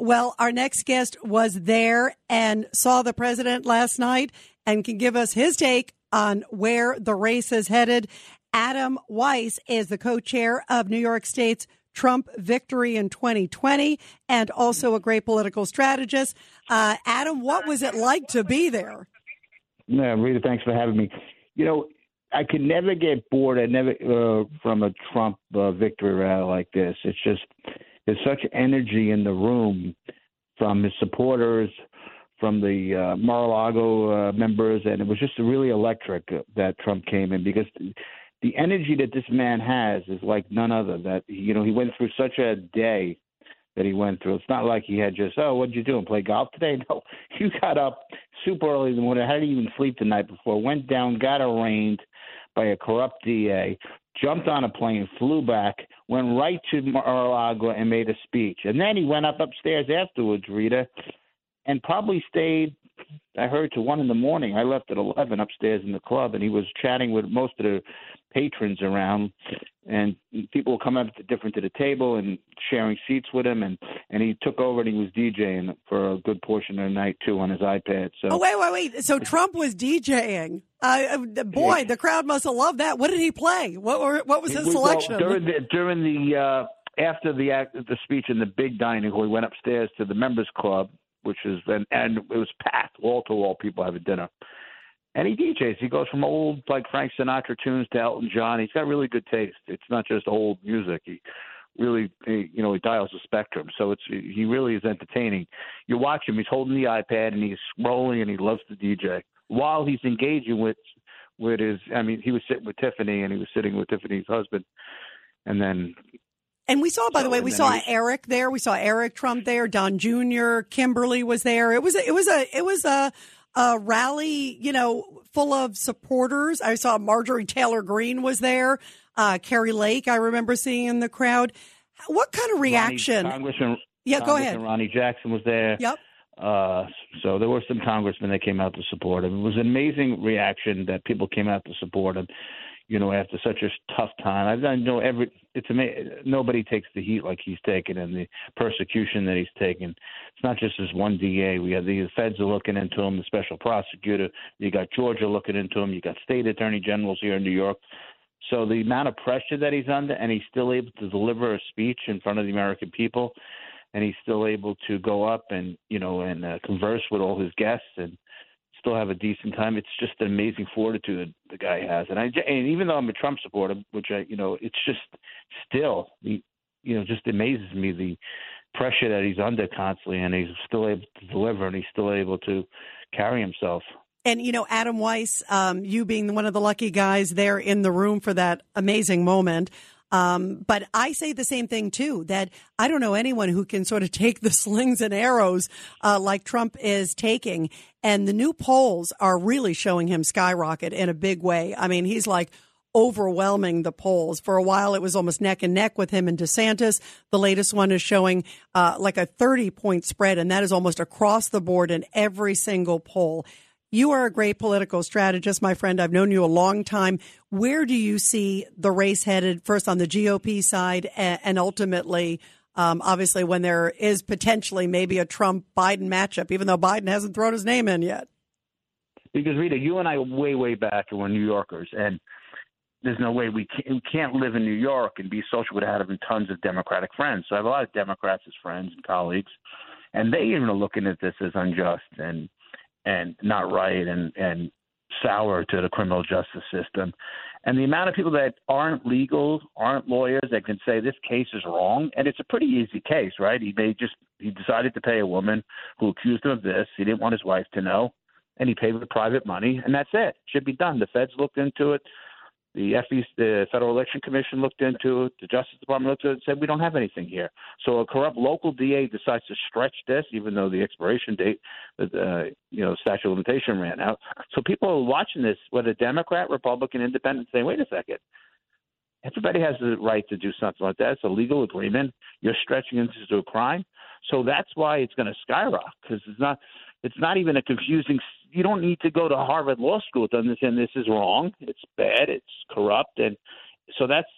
Well, our next guest was there and saw the president last night and can give us his take on where the race is headed. Adam Weiss is the co chair of New York State's Trump victory in 2020 and also a great political strategist. Uh, Adam, what was it like to be there? Yeah, Rita, thanks for having me. You know, I could never get bored. I never uh, from a Trump uh, victory rally like this. It's just there's such energy in the room from his supporters, from the uh, Mar-a-Lago uh, members, and it was just really electric that Trump came in because the energy that this man has is like none other. That you know he went through such a day that he went through. It's not like he had just oh what'd you do play golf today? No, you got up super early in the morning, hadn't even sleep the night before, went down, got arraigned by a corrupt DA, jumped on a plane, flew back, went right to Mar-a-Lago and made a speech, and then he went up upstairs afterwards, Rita, and probably stayed I heard to one in the morning. I left at eleven upstairs in the club, and he was chatting with most of the patrons around, and people were coming up to different to the table and sharing seats with him, and and he took over and he was DJing for a good portion of the night too on his iPad. So oh wait wait wait, so Trump was DJing. Uh, boy, the crowd must have loved that. What did he play? What were, what was his well, selection? during the during the uh, after the act, the speech in the big dining hall, he went upstairs to the members club, which is and and it was packed wall to wall people having dinner and he DJs. He goes from old like Frank Sinatra tunes to Elton John. He's got really good taste. It's not just old music. He really, he, you know, he dials the spectrum. So it's he really is entertaining. You watch him. He's holding the iPad and he's scrolling and he loves to DJ while he's engaging with with his. I mean, he was sitting with Tiffany and he was sitting with Tiffany's husband, and then and we saw, by so, the way, we saw was, Eric there. We saw Eric Trump there. Don Jr. Kimberly was there. It was a, it was a it was a a rally, you know, full of supporters. I saw Marjorie Taylor Greene was there. Uh, Kari Lake, I remember seeing in the crowd. What kind of reaction? Ronnie, Congressman, yeah, go ahead. Ronnie Jackson was there. Yep. Uh, so there were some congressmen that came out to support him. It was an amazing reaction that people came out to support him you know, after such a tough time. I, I know every it's amazing. Nobody takes the heat like he's taken and the persecution that he's taken. It's not just this one DA. We have the feds are looking into him, the special prosecutor. You got Georgia looking into him. You got state attorney generals here in New York. So the amount of pressure that he's under, and he's still able to deliver a speech in front of the American people, and he's still able to go up and you know and uh, converse with all his guests and still have a decent time. It's just an amazing fortitude the guy has, and I and even though I'm a Trump supporter, which I you know, it's just still you know just amazes me the pressure that he's under constantly, and he's still able to deliver, and he's still able to carry himself. And you know, Adam Weiss, um, you being one of the lucky guys there in the room for that amazing moment. Um, but I say the same thing too, that I don't know anyone who can sort of take the slings and arrows uh, like Trump is taking. And the new polls are really showing him skyrocket in a big way. I mean, he's like overwhelming the polls. For a while, it was almost neck and neck with him and DeSantis. The latest one is showing uh, like a 30 point spread, and that is almost across the board in every single poll. You are a great political strategist, my friend. I've known you a long time. Where do you see the race headed, first on the GOP side, and ultimately, um, obviously, when there is potentially maybe a Trump Biden matchup, even though Biden hasn't thrown his name in yet? Because, Rita, you and I, way, way back, were New Yorkers, and there's no way we can't, we can't live in New York and be social without having tons of Democratic friends. So I have a lot of Democrats as friends and colleagues, and they even are looking at this as unjust and and not right and and sour to the criminal justice system. And the amount of people that aren't legal, aren't lawyers, that can say this case is wrong, and it's a pretty easy case, right? He may just he decided to pay a woman who accused him of this. He didn't want his wife to know, and he paid with private money, and that's it. Should be done. The feds looked into it. The FEC, the Federal Election Commission looked into it. The Justice Department looked at it and said we don't have anything here. So a corrupt local DA decides to stretch this, even though the expiration date, uh, you know, statute of limitation ran out. So people are watching this, whether Democrat, Republican, Independent, saying, "Wait a second, everybody has the right to do something like that. It's a legal agreement. You're stretching into a crime." So that's why it's going to skyrocket because it's not it's not even a confusing. You don't need to go to Harvard Law School to understand this is wrong. It's bad. It's corrupt, and so that's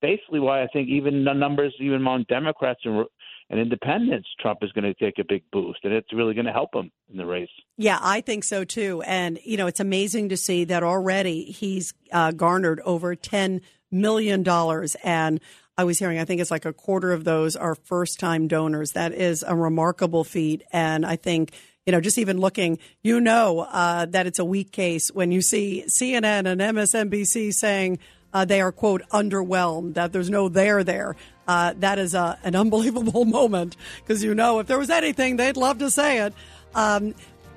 basically why I think even the numbers, even among Democrats and and independents, Trump is going to take a big boost, and it's really going to help him in the race. Yeah, I think so too. And you know, it's amazing to see that already he's uh, garnered over ten million dollars and I was hearing, I think it's like a quarter of those are first time donors. That is a remarkable feat. And I think, you know, just even looking, you know, uh, that it's a weak case when you see CNN and MSNBC saying uh, they are, quote, underwhelmed, that there's no there there. Uh, that is a, an unbelievable moment because, you know, if there was anything, they'd love to say it. Um,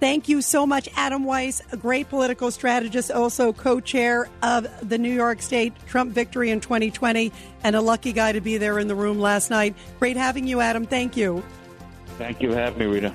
Thank you so much, Adam Weiss, a great political strategist, also co chair of the New York State Trump victory in 2020, and a lucky guy to be there in the room last night. Great having you, Adam. Thank you. Thank you for having me, Rita.